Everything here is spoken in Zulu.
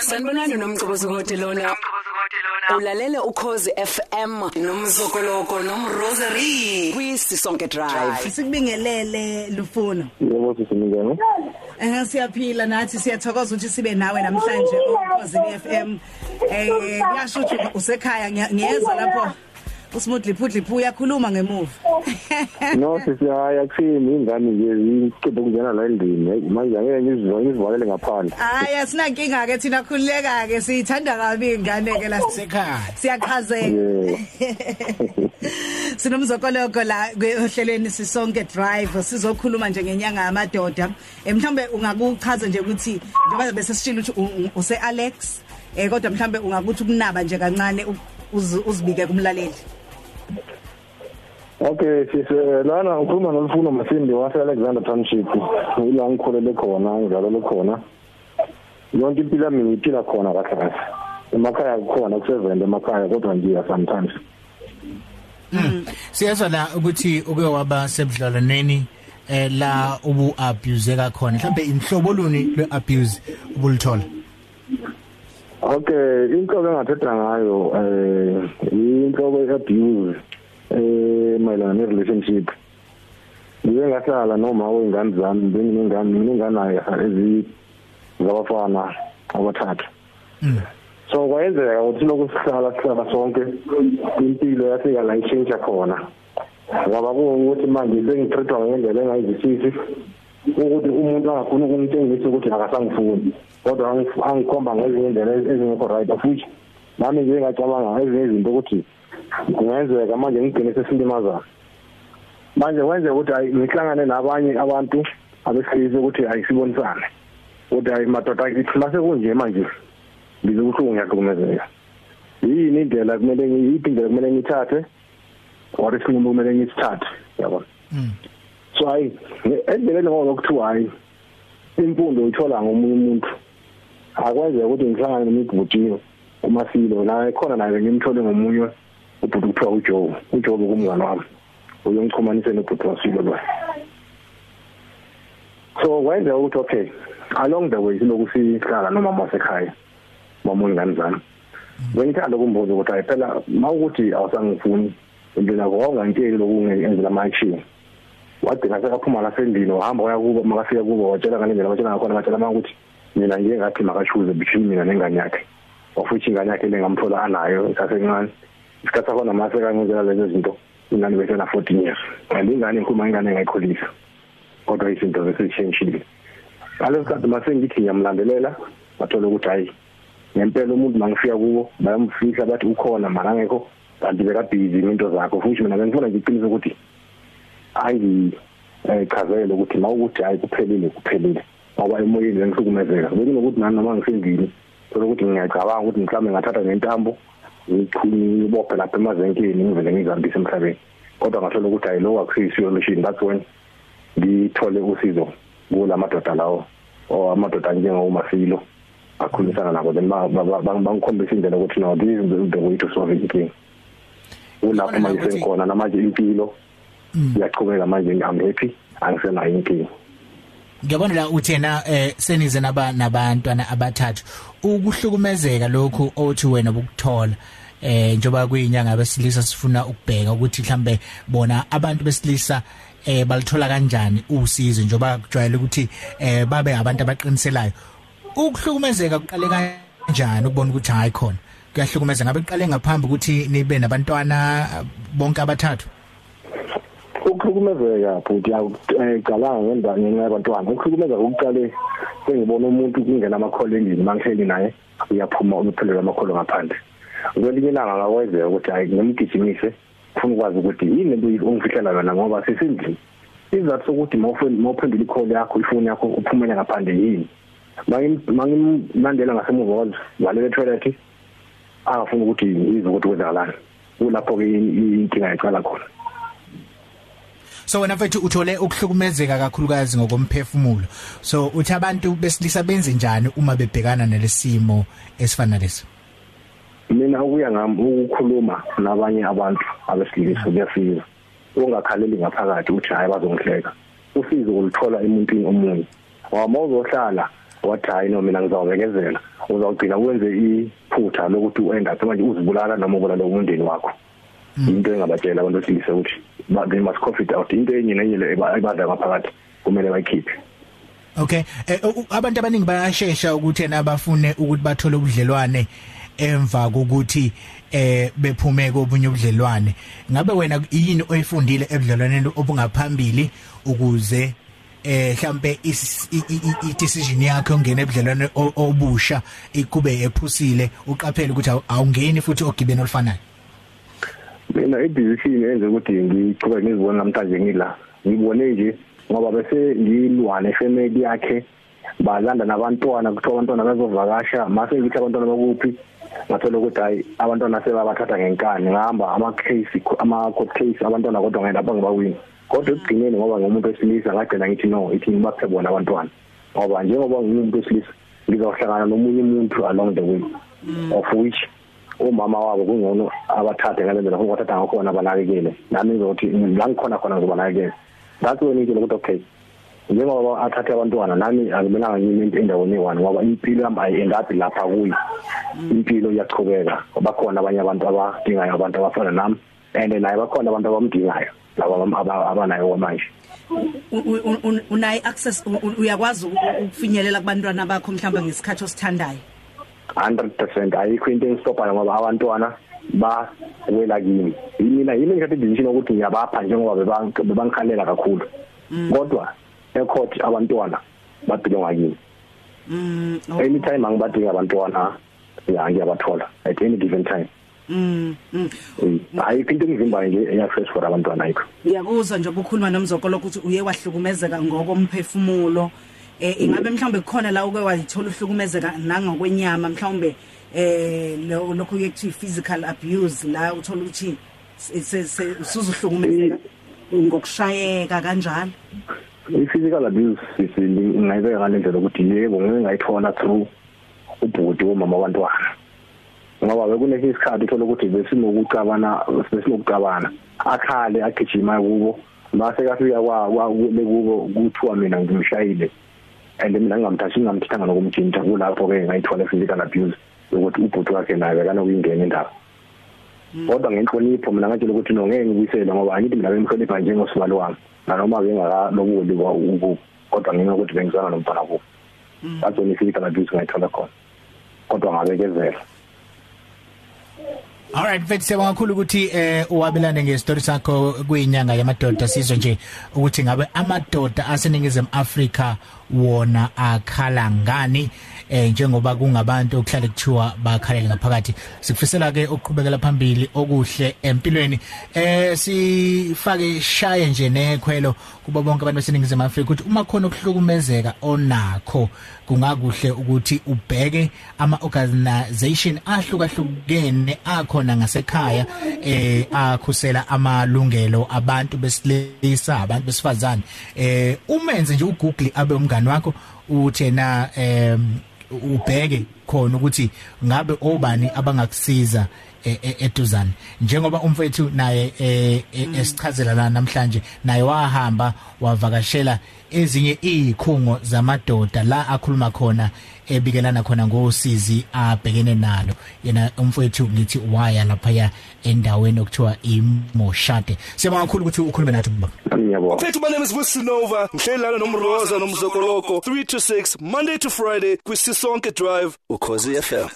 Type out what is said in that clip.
Sanibonani nomgcobozi hotelona. Ulalele ukhozi FM nomzokoloko nomrosary kwisisonke drive. Sikubingelele Lufuno. Yebo sisiningene. Eh siyaphila nathi siyathokoza ukuthi sibe nawe namhlanje ukhozi FM. Eh kuyasho ukuthi usekhaya ngiyeza lapho uSmoothly Phudliphu uyakhuluma ngemuva. No sisiyaya kuthini ingane nje iqeda ukungena la endini manje angeke ngizizwa ngizivalele ngaphandle. Hayi asinankinga ke thina khululeka ke siyithanda kabi ingane ke la sekhaya. Siyachazeka. Sinomzokoloko la ohlelweni sisonke drive sizokhuluma nje ngenyanga yamadoda. Mhlambe ungakuchaza nje ukuthi njengoba bese sishilo ukuthi use Alex eh kodwa mhlambe ungakuthi ukunaba nje kancane uzibike kumlaleli. Okay sise lana ngikhuluma nolufuno Masindi wase Alexander Township. Ila ngikhulele khona ngizalele khona. Yonke impilo yami ngiphila khona kahle kahle. Emakhaya kukhona kusevende emakhaya kodwa ngiya sometimes. Mm. Siyazwa la ukuthi uke waba sebudlalaneni eh la ubu abuse kakhona mhlawumbe inhlobo luni le abuse ubulithola Okay inhlobo engathetha ngayo eh inhlobo abuse eh mayelana ne relationship Ngiye ngahlala noma wengane zami benginengane nginengane ezi zabafana abathathu. Mm. so kwayenzeka ukuthi lokhu sihlala sihlala sonke impilo yafika la ichange khona. Ngoba kuwukuthi manje sengithreatwa ngendlela engayizwisisi ukuthi umuntu angafuni ukungitshengisa ukuthi akasangifuni kodwa angikhomba ngezinye indlela ezingekho right futhi. Nami nje ngacabanga ezinye izinto ukuthi kungenzeka manje ngigcine sesilimaza. Manje kwenzeka ukuthi ayi ngihlangane nabanye abantu abesilisa ukuthi ayisibonisane ukuthi ayi madoda akithi mase kunje manje. Ngizokuhlungu ngiyahlukumezeka. Yini indlela kumele ngiyiphi indlela kumele ngithathe or isinqumo kumele ngisithathe yabona Mm. so hayi endleleni ngoba kuthiwa hayi imfundo uyithola ngomunye umuntu. Akwenzeka ukuthi ngihlangane nemibhutiyo umasilo la ekhona naye ngimthole ngomunye. Ubhuti kuthiwa uJoe uJoe kumngane wami uyongixhumanisa nobhuti wasilo lo so kwenzeka ukuthi okay along the way siloku sihlala noma masekhaya mama ingane zami. Bengithanda ukumbuza ukuthi hayi phela mawukuthi awusangifuni impela awungangitsheli lokungenzela ama-action. Wadinga sekaphuma lasendlini wahamba waya kubo makafika kubo watshela ngale ndlela watshela ngakhona batshela mama ukuthi mina ngiye ngathi makashuze between mina nengane yakhe. Wafuthi ingane yakhe lengamthola anayo isasencane isikhathi sakhona mase kangenzela lezo zinto ingane besena 14 years. And ingane inkuma ingane engayikhulisa kodwa izinto zesishintshile ngaleso sikhathi mase ngithi ngiyamlandelela bathola ukuthi hayi ngempela umuntu mangifika kubo bayamfihla bathi ukhona mara angekho kanti bekabhizi into zakho. Futhi mina ngifuna nje iqiniso ukuthi angi chazele ukuthi mawukuthi hayi kuphelile kuphelile. Ngoba emoyeni ngisukumezeka bekunokuthi nami noma ngisendlini thola ukuthi ngiyacabanga ukuthi mhlawumbe ngathatha nentambo ngibophe lapha emazenkeni ngivele ngizambise emhlabeni. Kodwa ngathola ukuthi hayi lokho akusiyisiyo solution that's when ngithole usizo kula madoda lawo or amadoda njengomafilo akhulumisana nabo. Then bangikhombisa indlela ukuthi no this is the way to solve inkinga ulapho manje sengikhona namanje impilo ngiyaqhubeka manje ngiham happy angisenayo inkinga. Ngiyabona la uthena eh senize naba nabantwana abathathu. Ukuhlukumezeka lokhu othi wena bukuthola eh njoba kuyinyanga besilisa sifuna ukubheka ukuthi mhlambe bona abantu besilisa eh balithola kanjani usizo njoba kujwayele ukuthi eh babe abantu abaqiniselayo. Ukuhlukumezeka kuqale kanjani ukubona ukuthi hayi khona? Kuyahlukumeza ngabe kuqale ngaphambi ukuthi nibe nabantwana bonke abathathu? Ukuhlukumezeka futhi ayicalanga ngenza ngenxa yabantwana. Ukuhlukumezeka ukuqale sengibona umuntu kungena amakholo endlini mangihleli naye uyaphuma uphelele amakholo ngaphandle. Kwelinye ilanga ngakwenzeka ukuthi hayi ngimgijimise ufuna ukwazi ukuthi yini lento ongifihlela yona ngoba sesendlini. Izathu sokuthi mawuphendula ikholo yakho ifoni yakho uphumele ngaphandle yini? Mangimlandela ngasemuva wazi valele toilet angafuni ukuthi izwe ukuthi kwenzakalani. Kulapho ke inkinga yaqala khona. So wena mfethu uthole ukuhlukumezeka kakhulukazi ngokomphefumulo. So uthi abantu besilisa benze njani uma bebhekana nelesimo esifana lesi? Mina ukuya ngami ukukhuluma nabanye abantu abesilisa kuyasiza. Ungakhaleli ngaphakathi uthi hayi bazongihleka. Usizo ulithola emuntwini omunye. Wama uzohlala wathi hayi no mina ngizawubekezela uzawugcina wenze iphutha lokuthi uenda manje uzibulala noma ubulala umndeni wakho into engabatshela abantu besilisa ukuthi they must confide out. Into enye nenye le ebadla ngaphakathi kumele bayikhiphe. Okay. Eh, abantu abaningi bayashesha ukuthi yena bafune ukuthi bathole ubudlelwane emva kokuthi eh bephume kobunye ubudlelwane. Ngabe wena yini oyifundile ebudlelwaneni obungaphambili ukuze eh mhlambe i decision yakhe ongena ebudlelwane obusha ikube ephusile uqaphele ukuthi awungeni futhi ogibeni olufanayo mina idecision enze ukuthi ngiqhubeke ngizibona namhlanje ngila. Ngibone nje ngoba bese ngilwane efamily yakhe balanda nabantwana kuthiwa abantwana bazovakasha mase ngithi abantwana bakuphi ngathola ukuthi hayi abantwana sebabathatha ngenkani ngihamba ama case ama court case abantwana kodwa ngeke lapha ngibawini kodwa ekugcineni ngoba ngumuntu wesilisa ngagcina ngithi no ithi ngibaphe bona abantwana. Ngoba njengoba ngimuntu wesilisa ngizawuhlangana nomunye umuntu along the way of which umama wabo kungcono abathathe ngalendlela ngoba bathatha ngakhona abanakekele nami ngizothi la ngikhona khona ngizobanakekela that's when ngitshela ukuthi okay njengoba athathe abantwana nami akumelanga ngime endaweni eyi-one ngoba impilo yami ayi-endapi lapha kuyo impilo iyachubeka bakhona abanye abantu abadingayo abantu abafana nami and naye bakhona abantu abamdingayo laba abanayo kwamanje unayi access uyakwazi ukufinyelela kubantwana bakho mhlawumbe ngesikhathi osithandayo? 100% ayikho into engistophayo ngoba abantwana ba wela kimi. Yimina yimi ngithathe decision ukuthi ngiyabapha njengoba bebangikhalela kakhulu. Kodwa ecourt abantwana babhilonga kimi. Mm anytime angibadinga abantwana ya ngiyabathola. At any given time. Mm. Ayikho into engivimbayo nje eyaccess for abantwana ayikho. Ngiyakuzwa nje ukukhuluma nomzokolo ukuthi uye wahlukumezeka ngokomphefumulo. Eh ingabe mhlawumbe kukhona la uke wayithola uhlukumezeka nangokwenyama mhlawumbe eh lokho kuyekuthiwa physical abuse la uthola ukuthi usuzuhlukumezeka ngokushayeka kanjalo? I-physical abuse ngingayibeka ngalendlela ukuthi yebo ngeke ngayithola through ubhuti womama abantwana ngoba bekuneke isikhathi uthola ukuthi besinokucabana besinokucabana akhale agijima kubo mase kafika kwa kubo kuthiwa mina ngimshayile. And mina ngingamthathi ngingamthithanga nokumjinta kulapho ke ngayithola physical abuse ukuthi ubhuti wakhe naye bekana kuyingena indaba kodwa ngenhlonipho mina ngatshela ukuthi no ngeke ngibuyisele ngoba angithi mina bemhlonipha njengosibalo wami. Nanoma bengakalobuli ukubo kodwa ngenxa ukuthi bengizana nomntwana kubo. Bazona physical abuse ngayithola khona. Kodwa ngabekezela. Alright mfethu siyabonga kakhulu ukuthi eh uwabelane ngestory sakho kuyinyanga yamadoda. Sizwe nje ukuthi ngabe amadoda aseningizimu Afrika wona akhala ngani eh njengoba kungabantu okuhlale kuthiwa bakhalele ngaphakathi. Sikufisela ke ukuqhubekela phambili okuhle empilweni. Eh sifake shaye nje nekhwelo kuba bonke abantu baseningizimu Afrika ukuthi uma khona ukuhlukumezeka onakho kungakuhle ukuthi ubheke ama organization ahlukahlukene akhona ngasekhaya eh akhusela amalungelo abantu besilisa abantu besifazane. Eh umenze nje ugoogle abe umngani wakho uthena em ubheke khona ukuthi ngabe obani abangakusiza eduzane. Njengoba umfethu naye esichazela la namhlanje naye wahamba wavakashela ezinye izikhungo zamadoda la akhuluma khona ebikelana khona ngosizi abhekene nalo. Yena umfethu ngithi waya lapha ya endaweni okuthiwa imoshade. Siyabonga kakhulu ukuthi ukhulume nathi baba. Ngiyabonga. Mfethu my name is Businova ngihlelana nomroza nomzokoloko. 3 to 6 Monday to Friday kwisisonke drive ukhozi FM